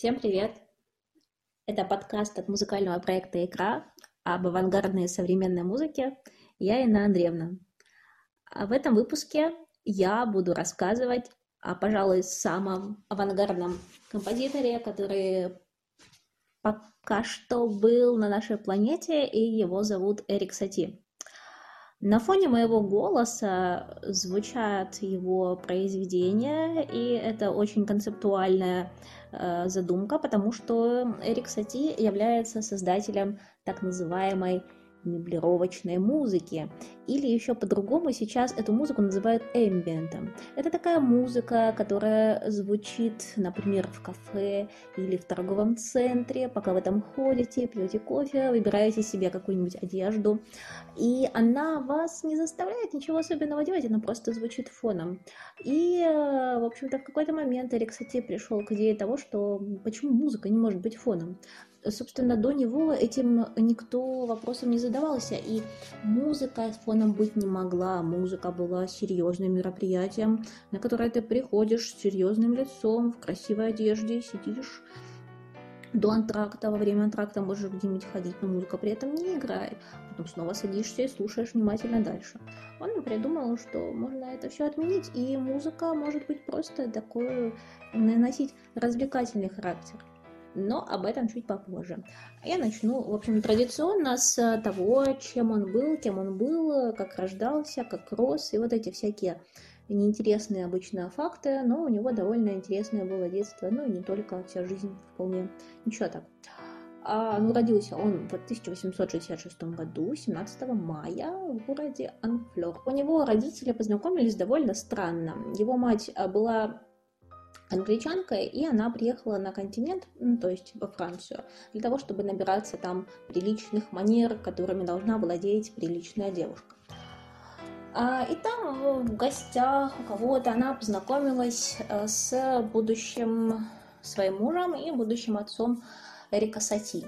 Всем привет! Это подкаст от музыкального проекта «Икра» об авангардной современной музыке. Я Инна Андреевна. А в этом выпуске я буду рассказывать о, пожалуй, самом авангардном композиторе, который пока что был на нашей планете, и его зовут Эрик Сати. На фоне моего голоса звучат его произведения, и это очень концептуальная э, задумка, потому что Эрик Сати является создателем так называемой меблировочной музыки. Или еще по-другому сейчас эту музыку называют эмбиентом. Это такая музыка, которая звучит, например, в кафе или в торговом центре, пока вы там ходите, пьете кофе, выбираете себе какую-нибудь одежду. И она вас не заставляет ничего особенного делать, она просто звучит фоном. И, э, в общем-то, в какой-то момент Эрик пришел к идее того, что почему музыка не может быть фоном собственно, до него этим никто вопросом не задавался, и музыка фоном быть не могла. Музыка была серьезным мероприятием, на которое ты приходишь с серьезным лицом, в красивой одежде, сидишь до антракта, во время антракта можешь где-нибудь ходить, но музыка при этом не играет. Потом снова садишься и слушаешь внимательно дальше. Он придумал, что можно это все отменить, и музыка может быть просто такой, наносить развлекательный характер но об этом чуть попозже. Я начну, в общем, традиционно с того, чем он был, кем он был, как рождался, как рос, и вот эти всякие неинтересные обычно факты, но у него довольно интересное было детство, ну и не только, вся жизнь вполне ничего так. А, ну, родился он в 1866 году, 17 мая, в городе Анфлер. У него родители познакомились довольно странно. Его мать а, была англичанкой, и она приехала на континент, ну, то есть во Францию, для того, чтобы набираться там приличных манер, которыми должна владеть приличная девушка. А, и там в гостях у кого-то она познакомилась э, с будущим своим мужем и будущим отцом Эрика Сати.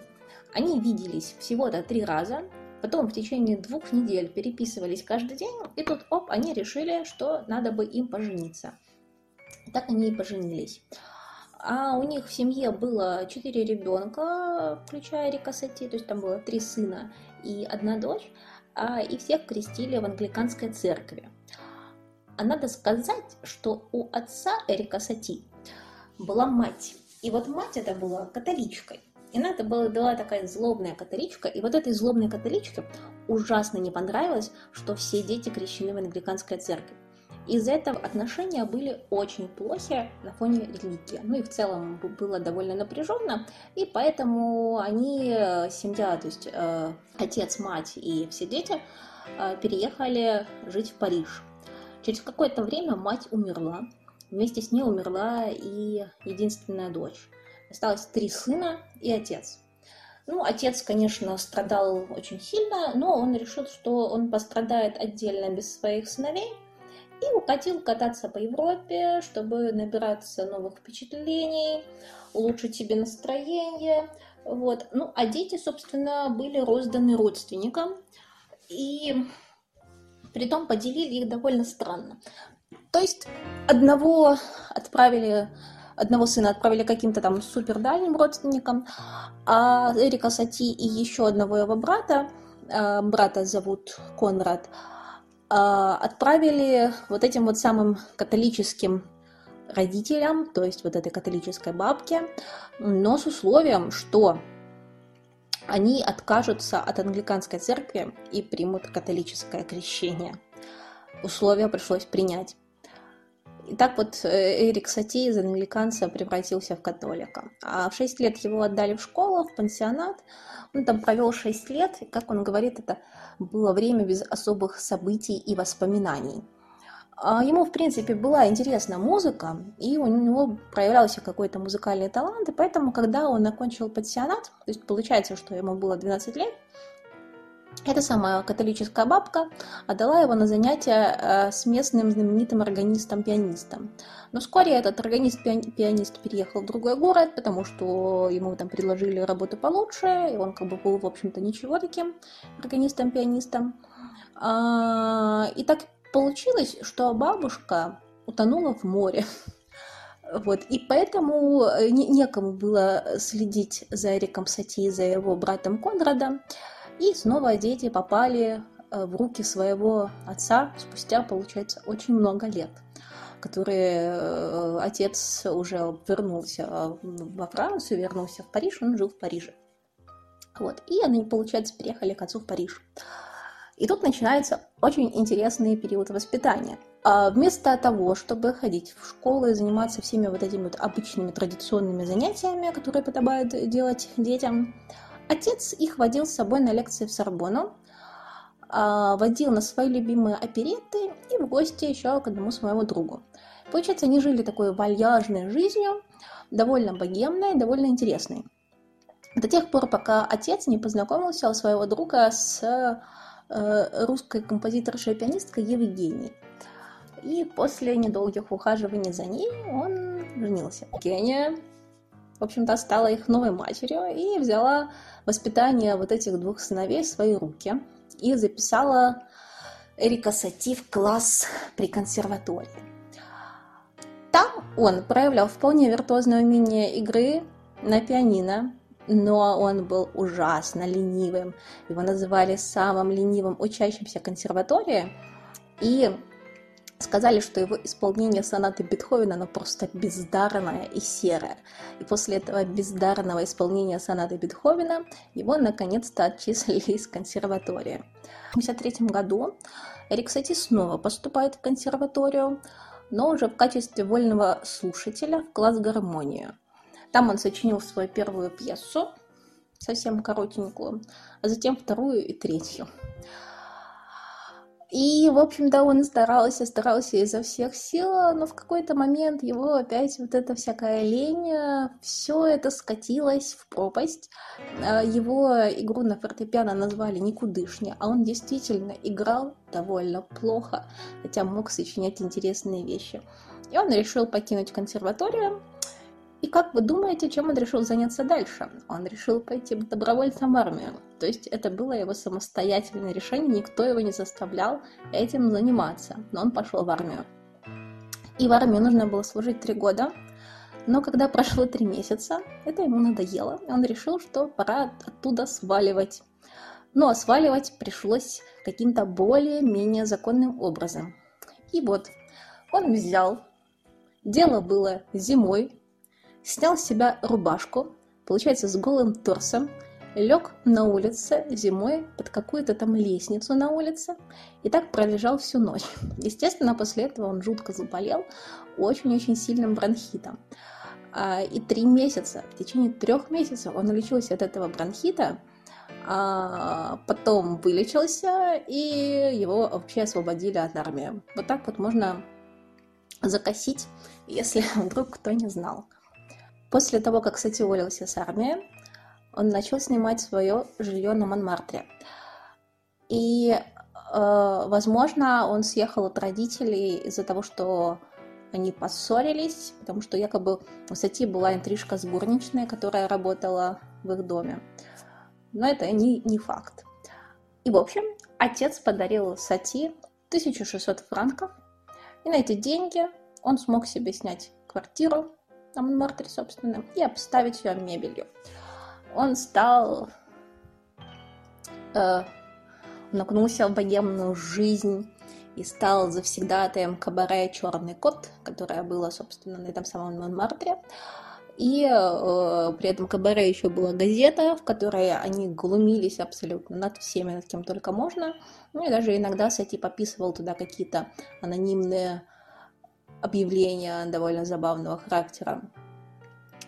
Они виделись всего-то три раза, потом в течение двух недель переписывались каждый день, и тут, оп, они решили, что надо бы им пожениться – так они и поженились. А у них в семье было четыре ребенка, включая Рика Сати, то есть там было три сына и одна дочь, а, и всех крестили в англиканской церкви. А надо сказать, что у отца Эрика Сати была мать. И вот мать это была католичкой. И она это была, была такая злобная католичка. И вот этой злобной католичке ужасно не понравилось, что все дети крещены в англиканской церкви. Из-за этого отношения были очень плохи на фоне религии. Ну и в целом было довольно напряженно, и поэтому они, э, семья, то есть э, отец, мать и все дети, э, переехали жить в Париж. Через какое-то время мать умерла, вместе с ней умерла и единственная дочь. Осталось три сына и отец. Ну, отец, конечно, страдал очень сильно, но он решил, что он пострадает отдельно без своих сыновей, и укатил кататься по Европе, чтобы набираться новых впечатлений, улучшить себе настроение. Вот. Ну, а дети, собственно, были розданы родственникам, и притом поделили их довольно странно. То есть одного отправили одного сына отправили каким-то там супер дальним родственникам, а Эрика Сати и еще одного его брата, э, брата зовут Конрад, а, отправили вот этим вот самым католическим родителям, то есть вот этой католической бабке, но с условием, что они откажутся от англиканской церкви и примут католическое крещение. Условия пришлось принять. И так вот э, Эрик Сати из англиканца превратился в католика. А в 6 лет его отдали в школу, в пансионат. Он там провел 6 лет, и, как он говорит, это было время без особых событий и воспоминаний. А ему, в принципе, была интересна музыка, и у него проявлялся какой-то музыкальный талант, и поэтому, когда он окончил пансионат, то есть получается, что ему было 12 лет, эта самая католическая бабка отдала его на занятия э, с местным знаменитым органистом-пианистом. Но вскоре этот органист-пианист переехал в другой город, потому что ему там предложили работу получше, и он как бы был, в общем-то, ничего таким органистом-пианистом. А, и так получилось, что бабушка утонула в море. Вот, и поэтому э, не, некому было следить за Эриком Сати, за его братом Конрадом. И снова дети попали э, в руки своего отца спустя, получается, очень много лет который э, отец уже вернулся во Францию, вернулся в Париж, он жил в Париже. Вот. И они, получается, переехали к отцу в Париж. И тут начинается очень интересный период воспитания. А вместо того, чтобы ходить в школу и заниматься всеми вот этими вот обычными традиционными занятиями, которые подобает делать детям, отец их водил с собой на лекции в Сорбону, а, водил на свои любимые опереты и в гости еще к одному своему другу. Получается, они жили такой вальяжной жизнью, довольно богемной, довольно интересной. До тех пор, пока отец не познакомился у своего друга с э, русской композиторшей и пианисткой Евгенией. И после недолгих ухаживаний за ней он женился. Евгения, в общем-то, стала их новой матерью и взяла воспитание вот этих двух сыновей в свои руки и записала Эрика Сати в класс при консерватории. Там он проявлял вполне виртуозное умение игры на пианино, но он был ужасно ленивым. Его называли самым ленивым учащимся консерватории, и сказали, что его исполнение сонаты Бетховена, оно просто бездарное и серое. И после этого бездарного исполнения сонаты Бетховена его наконец-то отчислили из консерватории. В 1953 году Эрик Сати снова поступает в консерваторию, но уже в качестве вольного слушателя в класс гармонию. Там он сочинил свою первую пьесу, совсем коротенькую, а затем вторую и третью. И, в общем-то, он старался, старался изо всех сил, но в какой-то момент его опять вот эта всякая лень, все это скатилось в пропасть. А, его игру на фортепиано назвали никудышне, а он действительно играл довольно плохо, хотя мог сочинять интересные вещи. И он решил покинуть консерваторию, и как вы думаете, чем он решил заняться дальше? Он решил пойти добровольцем в армию. То есть это было его самостоятельное решение, никто его не заставлял этим заниматься. Но он пошел в армию. И в армию нужно было служить три года. Но когда прошло три месяца, это ему надоело. И он решил, что пора оттуда сваливать. Но сваливать пришлось каким-то более-менее законным образом. И вот он взял, дело было зимой, снял с себя рубашку, получается, с голым торсом, лег на улице зимой под какую-то там лестницу на улице и так пролежал всю ночь. Естественно, после этого он жутко заболел очень-очень сильным бронхитом. А, и три месяца, в течение трех месяцев он лечился от этого бронхита, а потом вылечился, и его вообще освободили от армии. Вот так вот можно закосить, если вдруг кто не знал. После того, как Сати уволился с армии, он начал снимать свое жилье на Монмартре. И, э, возможно, он съехал от родителей из-за того, что они поссорились, потому что якобы у Сати была интрижка с горничной, которая работала в их доме. Но это не, не факт. И, в общем, отец подарил Сати 1600 франков, и на эти деньги он смог себе снять квартиру на Монмартре, собственно, и обставить ее мебелью. Он стал... Э, накнулся в богемную жизнь и стал завсегдатаем кабаре «Черный кот», которое было, собственно, на этом самом Монмартре. И э, при этом кабаре еще была газета, в которой они глумились абсолютно над всеми, над кем только можно. Ну и даже иногда Сати пописывал туда какие-то анонимные объявления довольно забавного характера.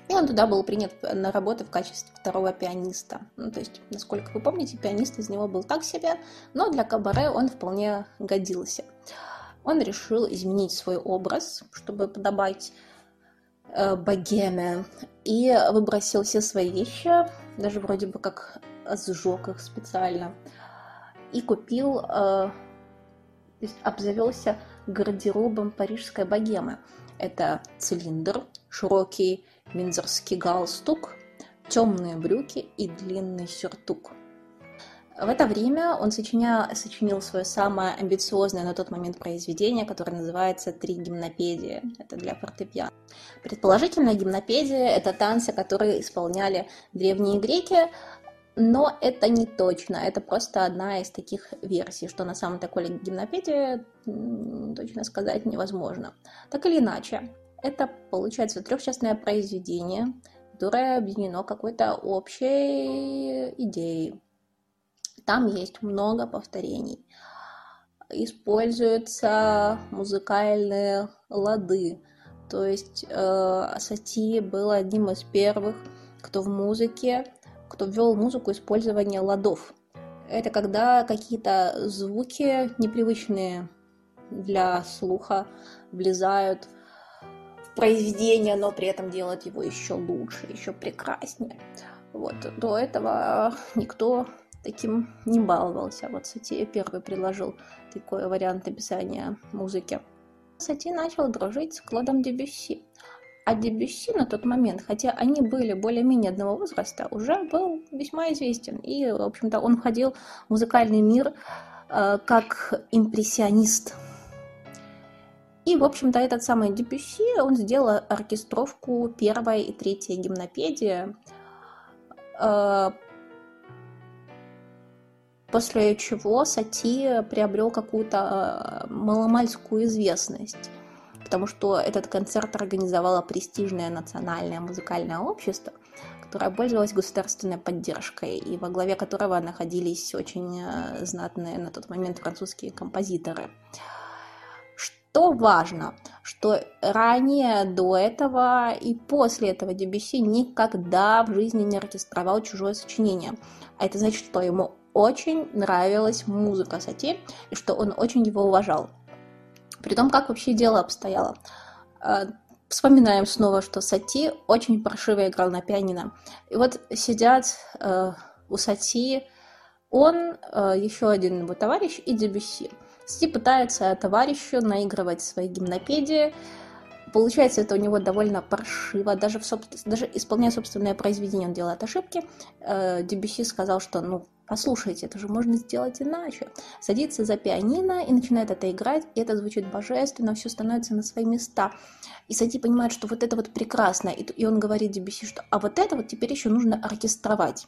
И он туда был принят на работу в качестве второго пианиста. Ну, то есть, насколько вы помните, пианист из него был так себе, но для кабаре он вполне годился. Он решил изменить свой образ, чтобы подобать э, богеме, и выбросил все свои вещи, даже вроде бы как сжег их специально, и купил, э, то есть обзавелся гардеробом парижской богемы. Это цилиндр, широкий виндзорский галстук, темные брюки и длинный сюртук. В это время он сочиня... сочинил свое самое амбициозное на тот момент произведение, которое называется «Три гимнопедии». Это для фортепиано. Предположительно, гимнопедия — это танцы, которые исполняли древние греки, но это не точно, это просто одна из таких версий, что на самом деле гимнопедия точно сказать невозможно. Так или иначе, это получается трехчастное произведение, которое объединено какой-то общей идеей. Там есть много повторений. Используются музыкальные лады. То есть э, Сати был одним из первых, кто в музыке, кто ввел музыку использования ладов. Это когда какие-то звуки непривычные для слуха влезают в произведение, но при этом делают его еще лучше, еще прекраснее. Вот. До этого никто таким не баловался. Вот Сати первый предложил такой вариант описания музыки. Сати начал дружить с Клодом Дебюсси. А Дебюсси на тот момент, хотя они были более-менее одного возраста, уже был весьма известен. И, в общем-то, он входил в музыкальный мир э, как импрессионист. И, в общем-то, этот самый Дебюсси, он сделал оркестровку первой и третьей гимнопедии, э, после чего Сати приобрел какую-то э, маломальскую известность, потому что этот концерт организовало престижное национальное музыкальное общество, которое пользовалось государственной поддержкой, и во главе которого находились очень э, знатные на тот момент французские композиторы. Что важно, что ранее до этого и после этого Дебюсси никогда в жизни не оркестровал чужое сочинение. А это значит, что ему очень нравилась музыка Сати, и что он очень его уважал. При том, как вообще дело обстояло. А, вспоминаем снова, что Сати очень паршиво играл на пианино. И вот сидят э, у Сати он, э, еще один его товарищ и Дебюсси. Сати пытается товарищу наигрывать свои гимнопедии, Получается это у него довольно паршиво, даже, в, даже исполняя собственное произведение он делает ошибки. Э, Дебюсси сказал, что ну послушайте, это же можно сделать иначе. Садится за пианино и начинает это играть, и это звучит божественно, все становится на свои места. И Сади понимает, что вот это вот прекрасно, и, он говорит Дебюсси, что а вот это вот теперь еще нужно оркестровать.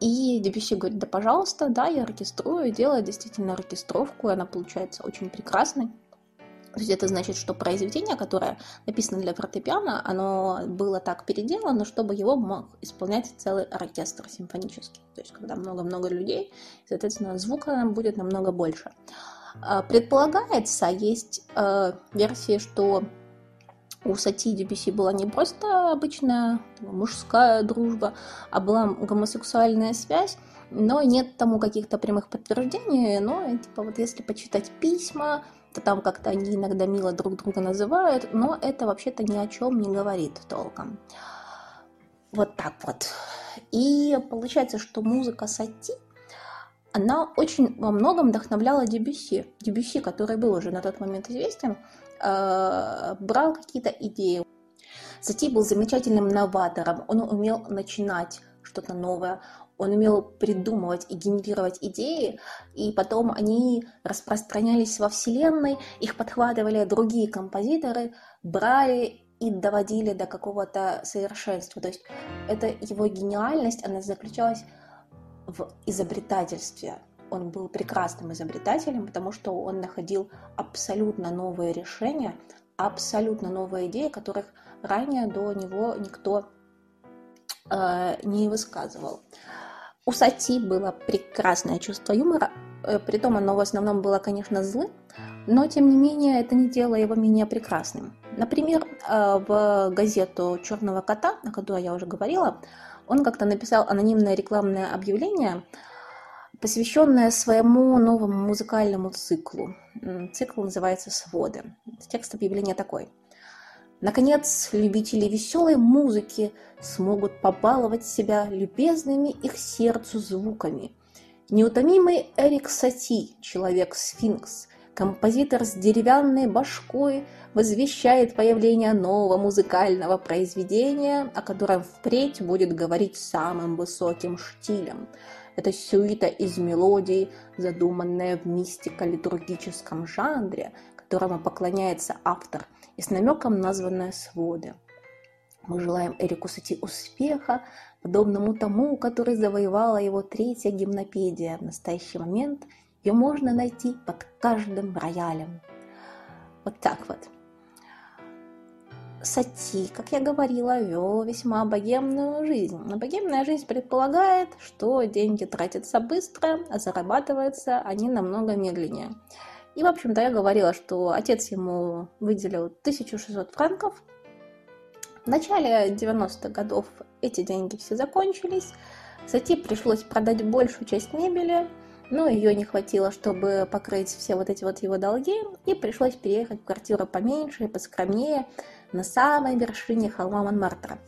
И Дебюсси говорит, да пожалуйста, да, я оркеструю, делаю действительно оркестровку, и она получается очень прекрасной. То есть это значит, что произведение, которое написано для фортепиано, оно было так переделано, чтобы его мог исполнять целый оркестр симфонический. То есть когда много-много людей, соответственно, звука будет намного больше. А, предполагается, есть э, версии, что у Сати и Дебюси была не просто обычная мужская дружба, а была гомосексуальная связь, но нет тому каких-то прямых подтверждений, но типа вот если почитать письма, там как-то они иногда мило друг друга называют, но это вообще-то ни о чем не говорит толком. Вот так вот. И получается, что музыка Сати, она очень во многом вдохновляла Дебюси. Дебюси, который был уже на тот момент известен, э, брал какие-то идеи. Сати был замечательным новатором, он умел начинать что-то новое, он умел придумывать и генерировать идеи, и потом они распространялись во Вселенной, их подхватывали другие композиторы, брали и доводили до какого-то совершенства. То есть это его гениальность, она заключалась в изобретательстве. Он был прекрасным изобретателем, потому что он находил абсолютно новые решения, абсолютно новые идеи, которых ранее до него никто э, не высказывал. У Сати было прекрасное чувство юмора, э, притом оно в основном было, конечно, злым, но, тем не менее, это не делало его менее прекрасным. Например, э, в газету «Черного кота», о которой я уже говорила, он как-то написал анонимное рекламное объявление, посвященное своему новому музыкальному циклу. Цикл называется «Своды». Текст объявления такой – Наконец, любители веселой музыки смогут побаловать себя любезными их сердцу звуками. Неутомимый Эрик Сати, человек-сфинкс, композитор с деревянной башкой возвещает появление нового музыкального произведения, о котором впредь будет говорить самым высоким штилем. Это сюита из мелодий, задуманная в мистико-литургическом жанре, которому поклоняется автор, и с намеком названная своды. Мы желаем Эрику Сати успеха, подобному тому, который завоевала его третья гимнопедия. В настоящий момент ее можно найти под каждым роялем. Вот так вот. Сати, как я говорила, вел весьма богемную жизнь. Но богемная жизнь предполагает, что деньги тратятся быстро, а зарабатываются они намного медленнее. И, в общем-то, я говорила, что отец ему выделил 1600 франков. В начале 90-х годов эти деньги все закончились. Сати пришлось продать большую часть мебели, но ее не хватило, чтобы покрыть все вот эти вот его долги, и пришлось переехать в квартиру поменьше и поскромнее, на самой вершине холма Монмартра.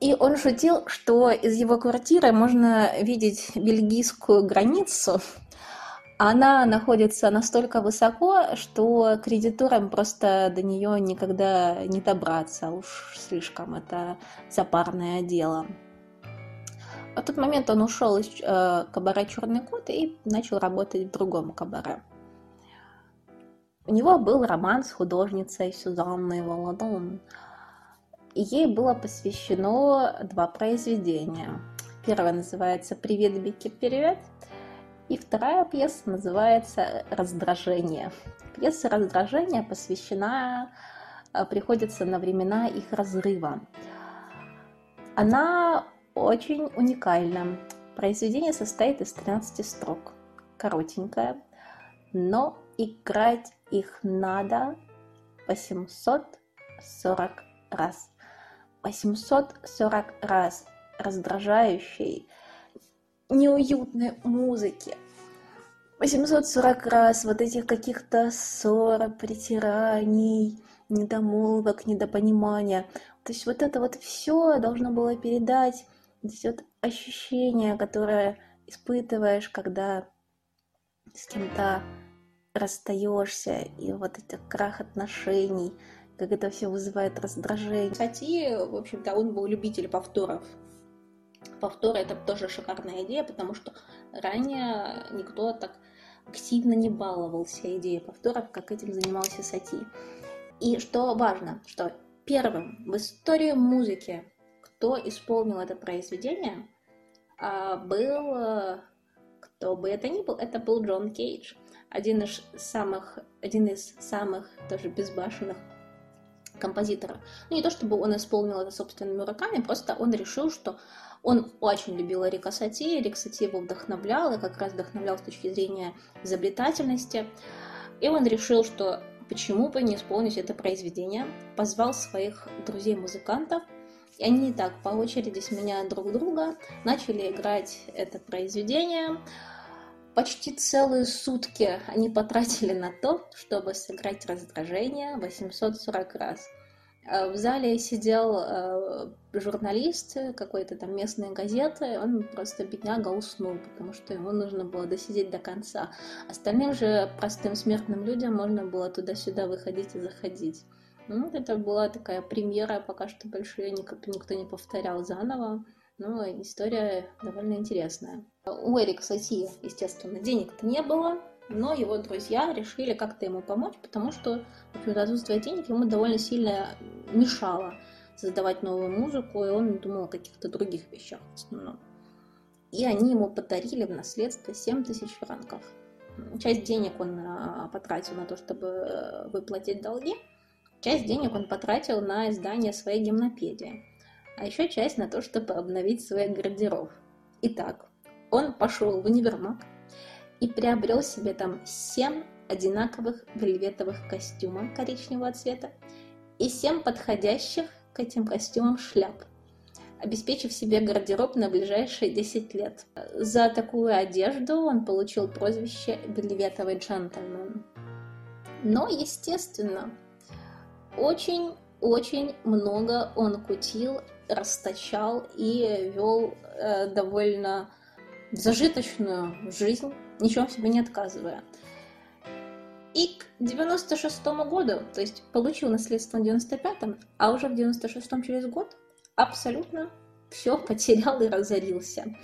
И он шутил, что из его квартиры можно видеть бельгийскую границу. Она находится настолько высоко, что кредиторам просто до нее никогда не добраться. Уж слишком это запарное дело. В тот момент он ушел из э, кабаре «Черный кот» и начал работать в другом кабаре. У него был роман с художницей Сюзанной Володон. Ей было посвящено два произведения. Первое называется «Привет, Бики, привет!» И вторая пьеса называется «Раздражение». Пьеса «Раздражение» посвящена, э, приходится на времена их разрыва. Она очень уникальна. Произведение состоит из 13 строк. Коротенькое, но играть их надо 840 раз. 840 раз раздражающей, неуютной музыки. 840 раз вот этих каких-то ссор, притираний, недомолвок, недопонимания. То есть вот это вот все должно было передать все вот ощущение, которое испытываешь, когда с кем-то расстаешься, и вот это крах отношений, как это все вызывает раздражение. Кстати, в общем-то, он был любитель повторов. Повторы это тоже шикарная идея, потому что ранее никто так активно не баловался идеей повторов, как этим занимался Сати. И что важно, что первым в истории музыки, кто исполнил это произведение, а, был, кто бы это ни был, это был Джон Кейдж один из самых, один из самых тоже безбашенных композиторов. Ну, не то чтобы он исполнил это собственными руками, просто он решил, что он очень любил Эрика Сати, Эрик Сати его вдохновлял, и как раз вдохновлял с точки зрения изобретательности. И он решил, что почему бы не исполнить это произведение, позвал своих друзей-музыкантов, и они так по очереди сменяя друг друга, начали играть это произведение, Почти целые сутки они потратили на то, чтобы сыграть раздражение 840 раз. Э, в зале сидел э, журналист какой-то там местной газеты, он просто бедняга уснул, потому что ему нужно было досидеть до конца. Остальным же простым смертным людям можно было туда-сюда выходить и заходить. Ну, это была такая премьера, пока что больше ее никто не повторял заново. Но история довольно интересная. У Эрика Сати, естественно, денег-то не было, но его друзья решили как-то ему помочь, потому что, в общем-то, отсутствие денег ему довольно сильно мешало создавать новую музыку, и он думал о каких-то других вещах в основном. И они ему подарили в наследство 7 тысяч франков. Часть денег он а, потратил на то, чтобы э, выплатить долги, часть денег он потратил на издание своей гимнопедии а еще часть на то, чтобы обновить свой гардероб. Итак, он пошел в универмаг и приобрел себе там 7 одинаковых вельветовых костюмов коричневого цвета и 7 подходящих к этим костюмам шляп, обеспечив себе гардероб на ближайшие 10 лет. За такую одежду он получил прозвище «Вельветовый джентльмен». Но, естественно, очень-очень много он кутил расточал и вел э, довольно зажиточную жизнь, ничего в себе не отказывая. И к 96 году, то есть получил наследство в 95-м, а уже в 96-м через год абсолютно все потерял и разорился.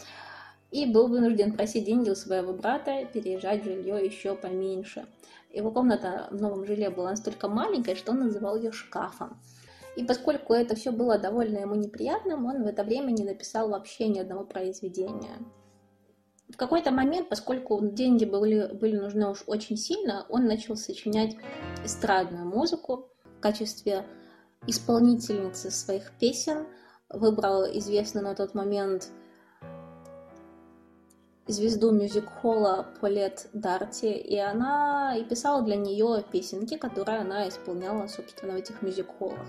И был вынужден просить деньги у своего брата, переезжать в жилье еще поменьше. Его комната в новом жилье была настолько маленькой, что он называл ее шкафом. И поскольку это все было довольно ему неприятным, он в это время не написал вообще ни одного произведения. В какой-то момент, поскольку деньги были, были нужны уж очень сильно, он начал сочинять эстрадную музыку в качестве исполнительницы своих песен. Выбрал известную на тот момент звезду мюзик-холла Полет Дарти, и она и писала для нее песенки, которые она исполняла, собственно, в этих мюзик-холлах.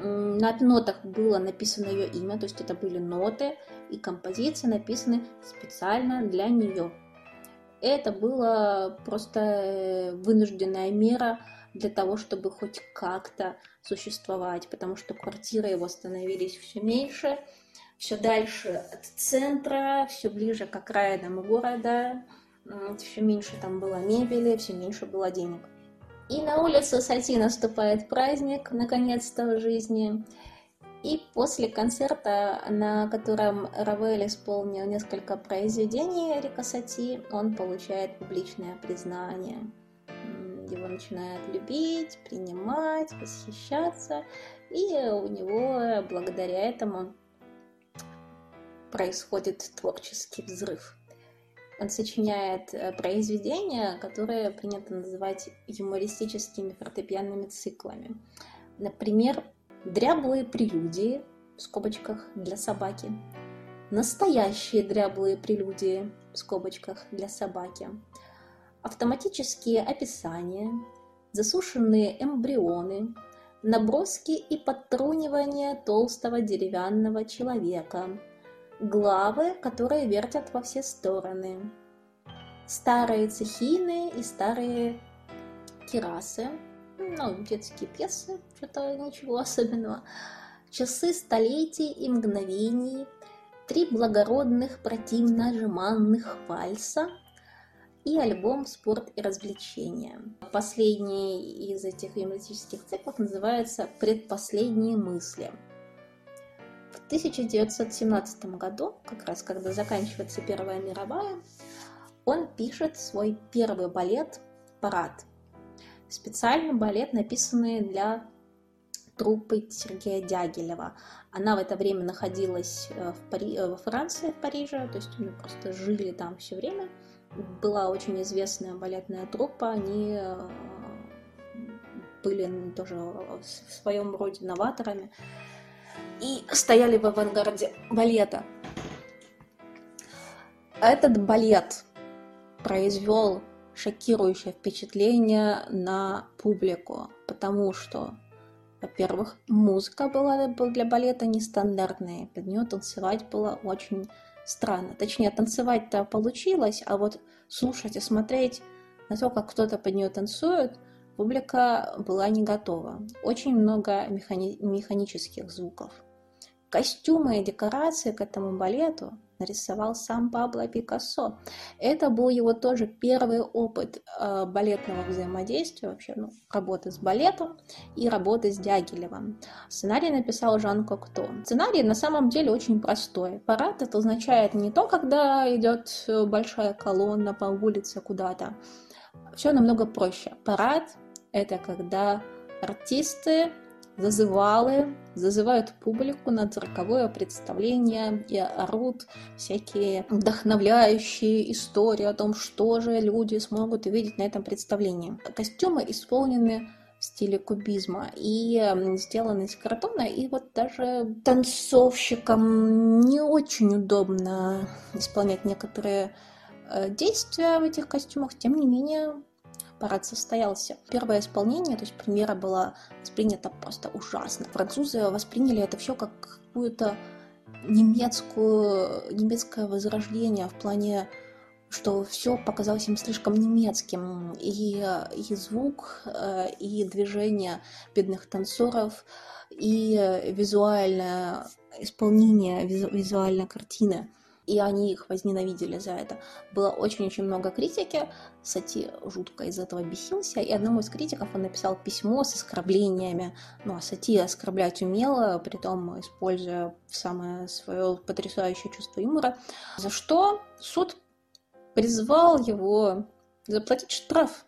На нотах было написано ее имя, то есть это были ноты, и композиции написаны специально для нее. Это было просто э, вынужденная мера для того, чтобы хоть как-то существовать, потому что квартиры его становились все меньше, все дальше от центра, все ближе к окраинам города, все меньше там было мебели, все меньше было денег. И на улице Сати наступает праздник, наконец-то, в жизни. И после концерта, на котором Равель исполнил несколько произведений Эрика Сати, он получает публичное признание. Его начинают любить, принимать, восхищаться, и у него благодаря этому происходит творческий взрыв. Он сочиняет э, произведения, которые принято называть юмористическими фортепианными циклами. Например, «Дряблые прелюдии» в скобочках для собаки, «Настоящие дряблые прелюдии» в скобочках для собаки, автоматические описания, засушенные эмбрионы, наброски и подтрунивание толстого деревянного человека – главы, которые вертят во все стороны. Старые цехины и старые террасы, ну, детские пьесы, что-то ничего особенного. Часы столетий и мгновений, три благородных противно-жеманных вальса и альбом «Спорт и развлечения». Последний из этих юмористических циклов называется «Предпоследние мысли». В 1917 году, как раз когда заканчивается Первая мировая, он пишет свой первый балет «Парад». Специальный балет, написанный для труппы Сергея Дягилева. Она в это время находилась э, в Пари... Э, во Франции, в Париже, то есть они просто жили там все время. Была очень известная балетная труппа, они э, были тоже в своем роде новаторами и стояли в авангарде балета. Этот балет произвел шокирующее впечатление на публику, потому что, во-первых, музыка была для балета нестандартная, под нее танцевать было очень странно. Точнее, танцевать-то получилось, а вот слушать и смотреть на то, как кто-то под нее танцует, публика была не готова. Очень много механи- механических звуков. Костюмы и декорации к этому балету нарисовал сам Пабло Пикассо. Это был его тоже первый опыт э, балетного взаимодействия, вообще ну, работы с балетом и работы с Дягилевым. Сценарий написал Жан Кокто. Сценарий на самом деле очень простой. Парад это означает не то, когда идет большая колонна по улице куда-то. Все намного проще. Парад это когда артисты зазывалы зазывают публику на цирковое представление и орут всякие вдохновляющие истории о том, что же люди смогут увидеть на этом представлении. Костюмы исполнены в стиле кубизма и сделаны из картона, и вот даже танцовщикам не очень удобно исполнять некоторые э, действия в этих костюмах, тем не менее парад состоялся. Первое исполнение, то есть премьера была воспринята просто ужасно. Французы восприняли это все как какую-то немецкую, немецкое возрождение в плане что все показалось им слишком немецким. И, и звук, э, и движение бедных танцоров, и визуальное исполнение, визуальная картина и они их возненавидели за это. Было очень-очень много критики, Сати жутко из этого бесился, и одному из критиков он написал письмо с оскорблениями. Ну, а Сати оскорблять умело, при том используя самое свое потрясающее чувство юмора, за что суд призвал его заплатить штраф.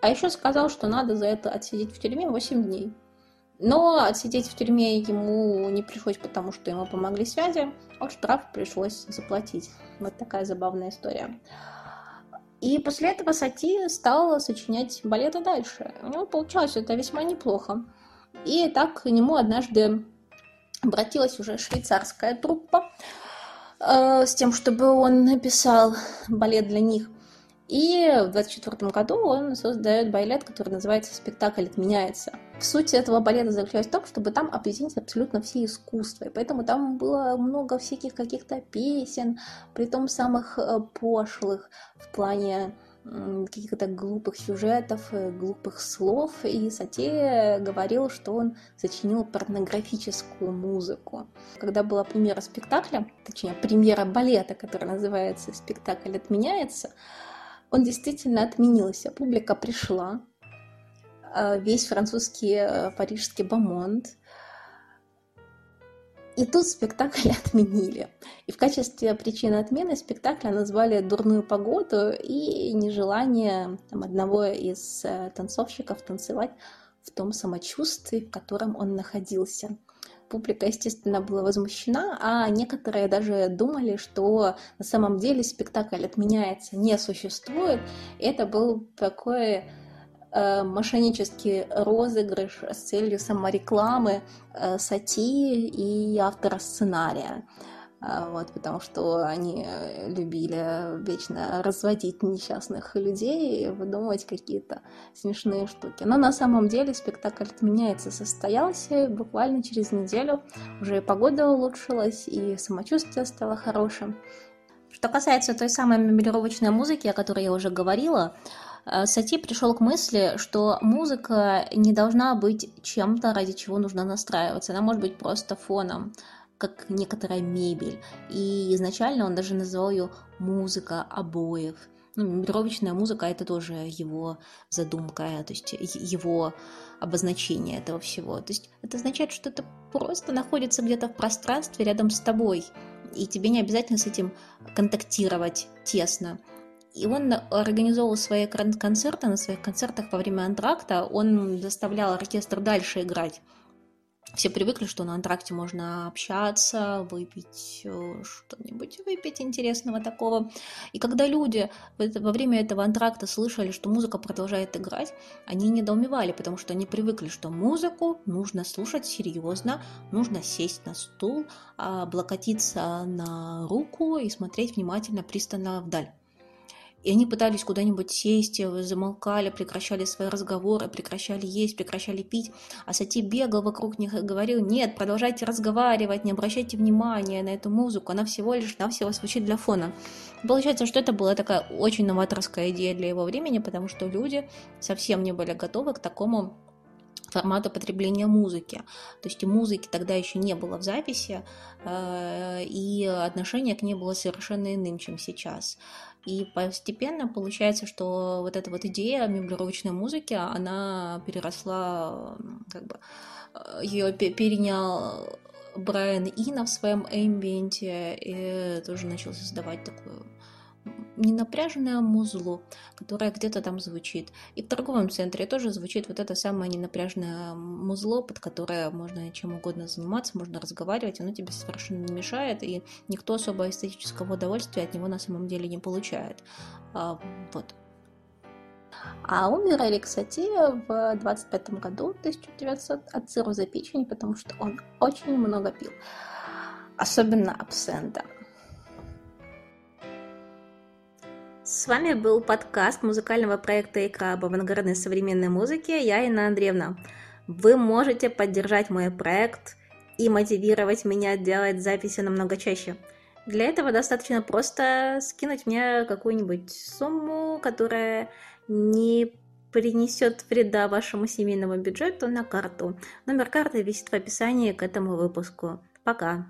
А еще сказал, что надо за это отсидеть в тюрьме 8 дней. Но отсидеть в тюрьме ему не пришлось, потому что ему помогли связи, а штраф пришлось заплатить. Вот такая забавная история. И после этого Сати стал сочинять балеты дальше. У него получалось это весьма неплохо. И так к нему однажды обратилась уже швейцарская труппа э, с тем, чтобы он написал балет для них. И в 24 году он создает балет, который называется «Спектакль отменяется». Суть этого балета заключалась в том, чтобы там объединить абсолютно все искусства. И поэтому там было много всяких каких-то песен, при том самых э, пошлых в плане каких-то глупых сюжетов, э, глупых слов, и Сате говорил, что он сочинил порнографическую музыку. Когда была премьера спектакля, точнее, премьера балета, который называется «Спектакль отменяется», он действительно отменился. Публика пришла, э, весь французский э, парижский бомонд. И тут спектакль отменили. И в качестве причины отмены спектакля назвали дурную погоду и нежелание там, одного из э, танцовщиков танцевать в том самочувствии, в котором он находился публика, естественно, была возмущена, а некоторые даже думали, что на самом деле спектакль отменяется, не существует. Это был такой э, мошеннический розыгрыш с целью саморекламы э, Сати и автора сценария. А, вот, потому что они э, любили вечно разводить несчастных людей и выдумывать какие-то смешные штуки. Но на самом деле спектакль отменяется, состоялся, буквально через неделю уже и погода улучшилась, и самочувствие стало хорошим. Что касается той самой меморировочной музыки, о которой я уже говорила, э, Сати пришел к мысли, что музыка не должна быть чем-то, ради чего нужно настраиваться. Она может быть просто фоном как некоторая мебель. И изначально он даже называл ее музыка обоев. Ну, мембровичная музыка это тоже его задумка, то есть его обозначение этого всего. То есть это означает, что это просто находится где-то в пространстве рядом с тобой, и тебе не обязательно с этим контактировать тесно. И он организовывал свои концерты, на своих концертах во время антракта он заставлял оркестр дальше играть все привыкли, что на антракте можно общаться, выпить э, что-нибудь, выпить интересного такого. И когда люди во время этого антракта слышали, что музыка продолжает играть, они недоумевали, потому что они привыкли, что музыку нужно слушать серьезно, нужно сесть на стул, облокотиться на руку и смотреть внимательно, пристально вдаль. И они пытались куда-нибудь сесть, э, замолкали, прекращали свои разговоры, прекращали есть, прекращали пить. А Сати бегал вокруг них и говорил, нет, продолжайте разговаривать, не обращайте внимания на эту музыку, она всего лишь навсего звучит для фона. Получается, что это была такая очень новаторская идея для его времени, потому что люди совсем не были готовы к такому формата потребления музыки. То есть музыки тогда еще не было в записи, э, и отношение к ней было совершенно иным, чем сейчас. И постепенно получается, что вот эта вот идея меблировочной музыки, она переросла, как бы, э, ее перенял Брайан Ина в своем эмбиенте и тоже начал создавать такую ненапряженное музло, которое где-то там звучит. И в торговом центре тоже звучит вот это самое ненапряженное музло, под которое можно чем угодно заниматься, можно разговаривать, оно тебе совершенно не мешает, и никто особо эстетического удовольствия от него на самом деле не получает. А, вот. А умер Эрик Сати в 25 году 1900 от цирроза печени, потому что он очень много пил. Особенно абсента. С вами был подкаст музыкального проекта «Икра» об авангардной современной музыке. Я Инна Андреевна. Вы можете поддержать мой проект и мотивировать меня делать записи намного чаще. Для этого достаточно просто скинуть мне какую-нибудь сумму, которая не принесет вреда вашему семейному бюджету на карту. Номер карты висит в описании к этому выпуску. Пока!